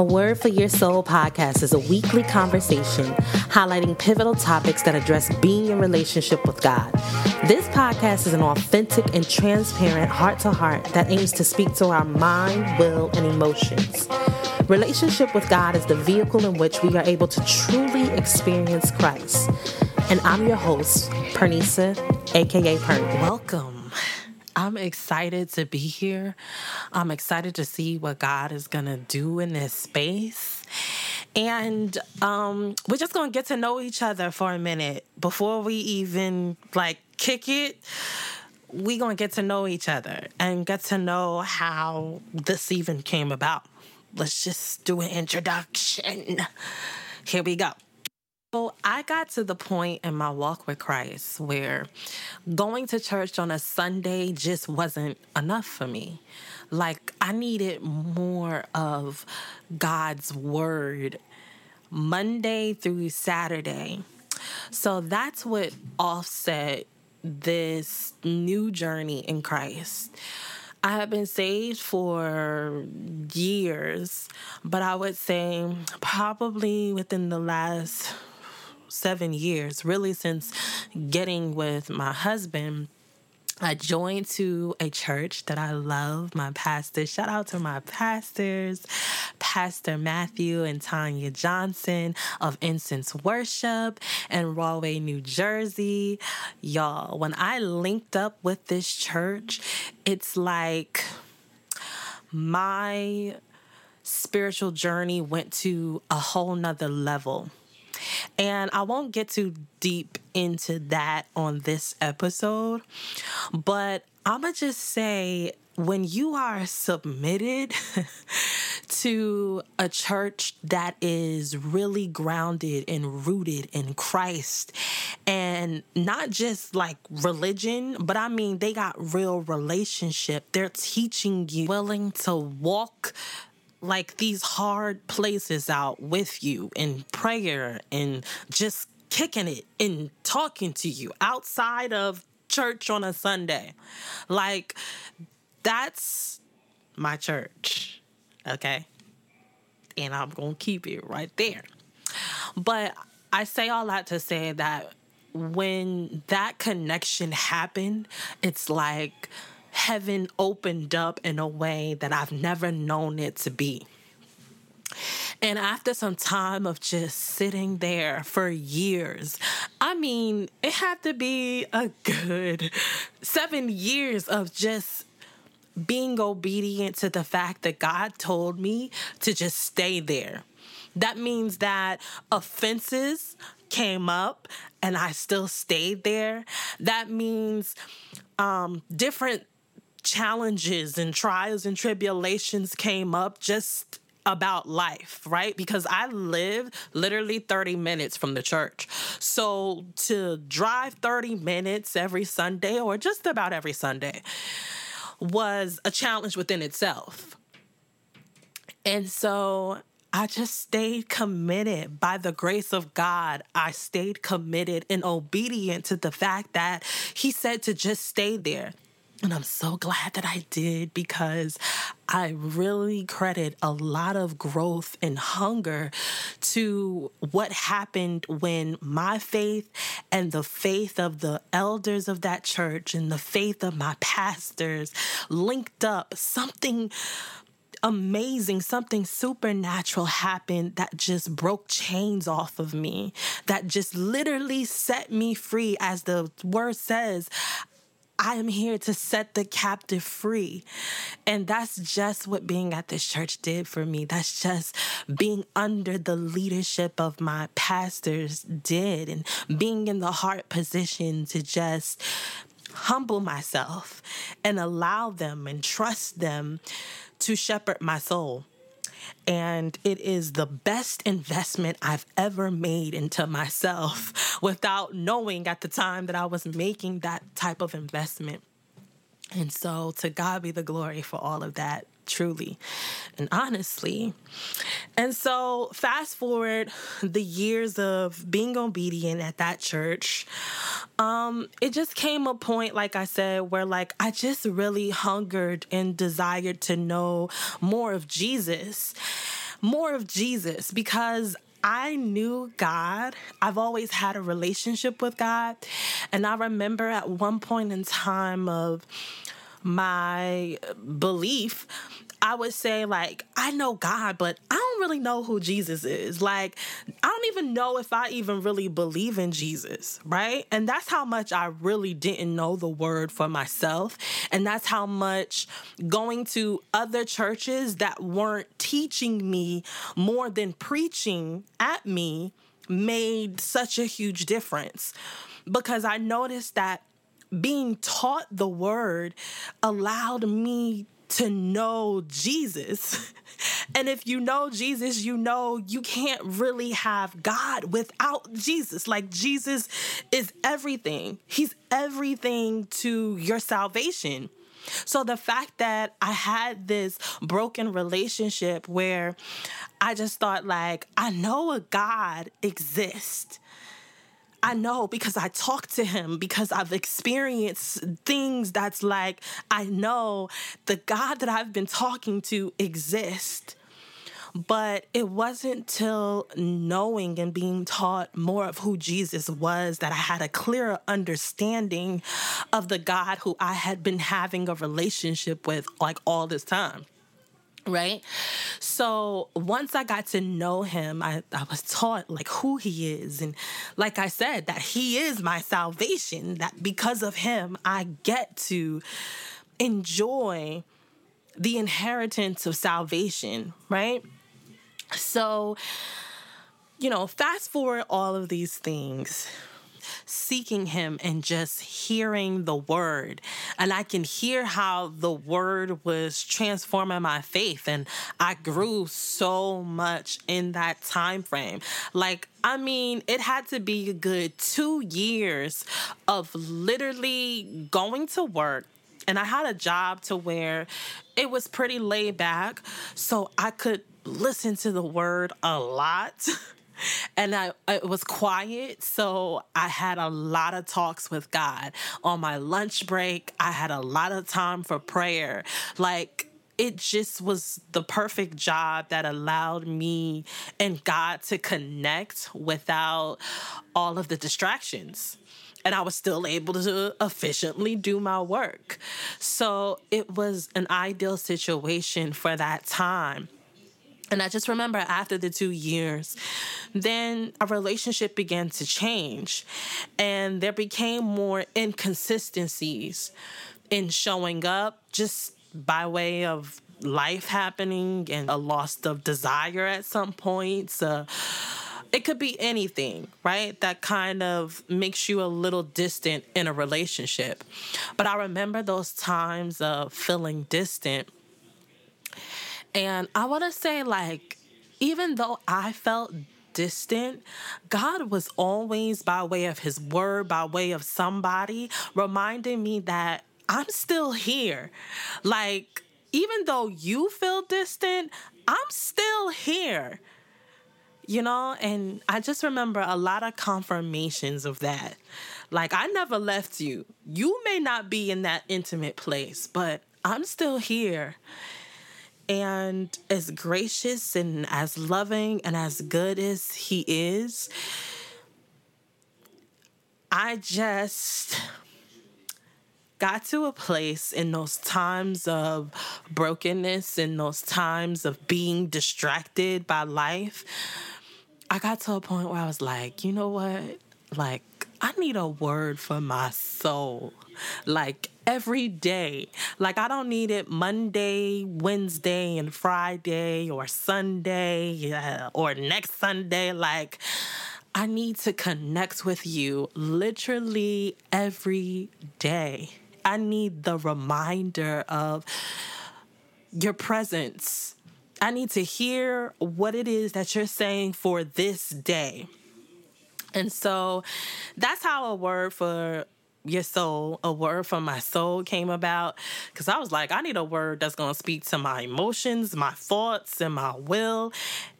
A Word for Your Soul podcast is a weekly conversation highlighting pivotal topics that address being in relationship with God. This podcast is an authentic and transparent heart to heart that aims to speak to our mind, will, and emotions. Relationship with God is the vehicle in which we are able to truly experience Christ. And I'm your host, Pernessa, aka Pern. Welcome. I'm excited to be here. I'm excited to see what God is going to do in this space. And um, we're just going to get to know each other for a minute before we even like kick it. We're going to get to know each other and get to know how this even came about. Let's just do an introduction. Here we go. So I got to the point in my walk with Christ where going to church on a Sunday just wasn't enough for me. Like I needed more of God's word Monday through Saturday. So that's what offset this new journey in Christ. I have been saved for years, but I would say probably within the last seven years, really since getting with my husband. I joined to a church that I love. My pastors, shout out to my pastors, Pastor Matthew and Tanya Johnson of Incense Worship in Rahway, New Jersey. Y'all, when I linked up with this church, it's like my spiritual journey went to a whole nother level. And I won't get too deep into that on this episode, but I'm going to just say when you are submitted to a church that is really grounded and rooted in Christ and not just like religion, but I mean, they got real relationship. They're teaching you willing to walk like these hard places out with you in prayer and just kicking it and talking to you outside of church on a Sunday. Like, that's my church. Okay. And I'm to keep it right there. But I say all that to say that when that connection happened, it's like, heaven opened up in a way that I've never known it to be. And after some time of just sitting there for years, I mean, it had to be a good seven years of just being obedient to the fact that God told me to just stay there. That means that offenses came up and I still stayed there. That means um, different challenges and trials and tribulations came up just about life, right? Because I live literally 30 minutes from the church. So to drive 30 minutes every Sunday or just about every Sunday was a challenge within itself. And so I just stayed committed by the grace of God. I stayed committed and obedient to the fact that He said to just stay there. And I'm so glad that I did because I really credit a lot of growth and hunger to what happened when my faith and the faith of the elders of that church and the faith of my pastors linked up. Something amazing, something supernatural happened that just broke chains off of me, that just literally set me free. As the word says, I am here to set the captive free. And that's just what being at this church did for me. That's just being under the leadership of my pastors did and being in the heart position to just humble myself and allow them and trust them to shepherd my soul and it is the best investment I've ever made into myself without knowing at the time that I was making that type of investment. And so, to God be the glory for all of that, truly and honestly. And so, fast forward the years of being obedient at that church, um, it just came a point, like I said, where like I just really hungered and desired to know more of Jesus. More of Jesus because I knew God. I've always had a relationship with God. And I remember at one point in time of my belief, I would say, like, I know God, but I don't really know who Jesus is. Like, I don't even know if I even really believe in Jesus, right? And that's how much I really didn't know the word for myself. And that's how much going to other churches that weren't teaching me more than preaching at me made such a huge difference. Because I noticed that being taught the word allowed me to know Jesus. and if you know Jesus, you know you can't really have God without Jesus. Like Jesus is everything, He's everything to your salvation. So the fact that I had this broken relationship where I just thought like I know a God exists I know because I talk to him, because I've experienced things that's like, I know the God that I've been talking to exists. But it wasn't till knowing and being taught more of who Jesus was that I had a clearer understanding of the God who I had been having a relationship with like all this time right? So once i got to know him I, I was taught like who he is. And like i said that he is my salvation that because of him i get to enjoy the inheritance of salvation right? So you know fast forward all of these things seeking Him and just hearing the word. And I can hear how the word was transforming my faith. And I grew so much in that time frame. Like, I mean, it had to be a good two years of literally going to work. And I had a job to where it was pretty laid back. So I could listen to the word a lot. and I it was quiet, so I had a lot of talks with God. On my lunch break, I had a lot of time for prayer. Like it just was the perfect job that allowed me and God to connect without all of the distractions and I was still able to efficiently do my work. So it was an ideal situation for that time. And I just remember after the two years, then our relationship began to change. And there became more inconsistencies in showing up just by way of life happening and a loss of desire at some points. Uh, it could be anything, right? That kind of makes you a little distant in a relationship. But I remember those times of feeling distant and I want to say, like, even though I felt distant, God was always by way of His word, by way of somebody, reminding me that I'm still here. Like, even though you feel distant, I'm still here. You know, and I just remember a lot of confirmations of that. Like, I never left you. You may not be in that intimate place, but I'm still here. And as gracious and as loving and as good as he is, I just got to a place in those times of brokenness, in those times of being distracted by life. I got to a point where I was like, you know what? Like, I need a word for my soul. Like, every day. Like I don't need it Monday, Wednesday, and Friday, or Sunday, uh, or next Sunday. Like I need to connect with you literally every day. I need the reminder of your presence. I need to hear what it is that you're saying for this day. And so that's how a word for your soul, a word for my soul came about because I was like, I need a word that's going to speak to my emotions, my thoughts, and my will.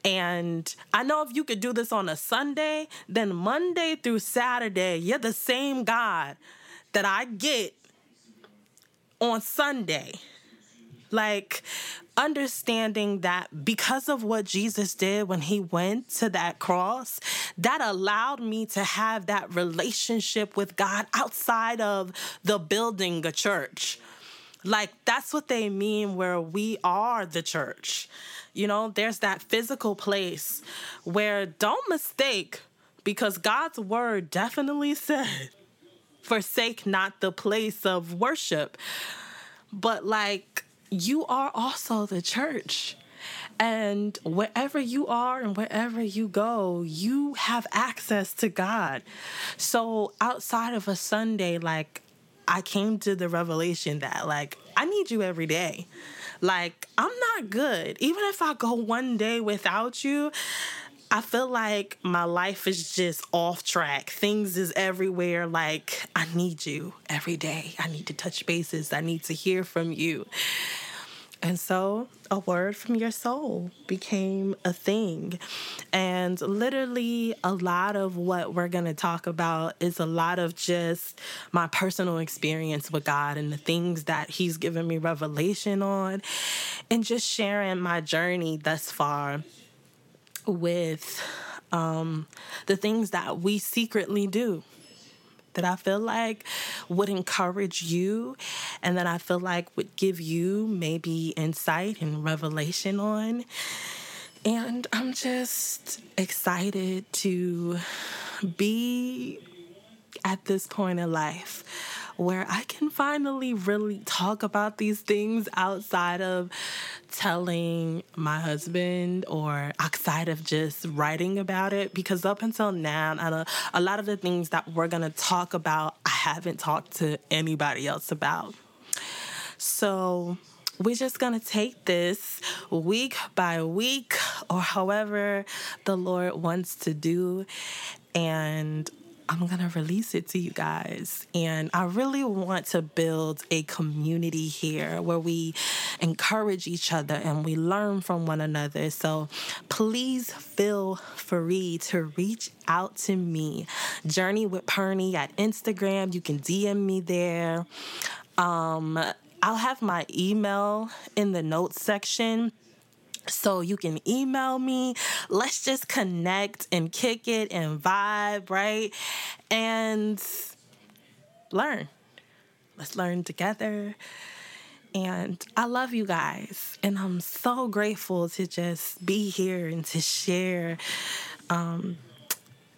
And I know if you could do this on a Sunday, then Monday through Saturday, you're the same God that I get on Sunday. Like, understanding that because of what Jesus did when he went to that cross, that allowed me to have that relationship with God outside of the building a church. Like, that's what they mean where we are the church. You know, there's that physical place where don't mistake, because God's word definitely said, forsake not the place of worship. But like, you are also the church. And wherever you are and wherever you go, you have access to God. So outside of a Sunday, like I came to the revelation that like I need you every day. Like I'm not good. Even if I go one day without you, I feel like my life is just off track. Things is everywhere. Like, I need you every day. I need to touch bases. I need to hear from you. And so a word from your soul became a thing. And literally, a lot of what we're going to talk about is a lot of just my personal experience with God and the things that He's given me revelation on, and just sharing my journey thus far with um, the things that we secretly do that I feel like would encourage you and that I feel like would give you maybe insight and revelation on. And I'm just excited to be at this point in life where I can finally really talk about these things outside of telling my husband or outside of just writing about it because up until now a, lot of the things that we're going to talk about I haven't talked to anybody else about. So we're just going to take this week by week or however the Lord wants to do and I'm going to release it to you guys. And I really want to build a community here where we encourage each other and we learn from one another. So please feel free to reach out to me. Journey with Pernee at Instagram. You can DM me there. Um, I'll have my email in the notes section. So you can email me. Let's just connect and kick it and vibe, right? And learn. Let's learn together. And I love you guys. And I'm so grateful to just be here and to share um,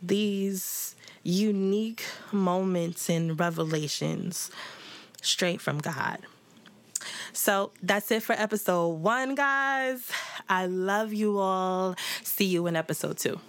these unique moments and revelations straight from God. So that's it for episode one, guys. I love you all. See you in episode two.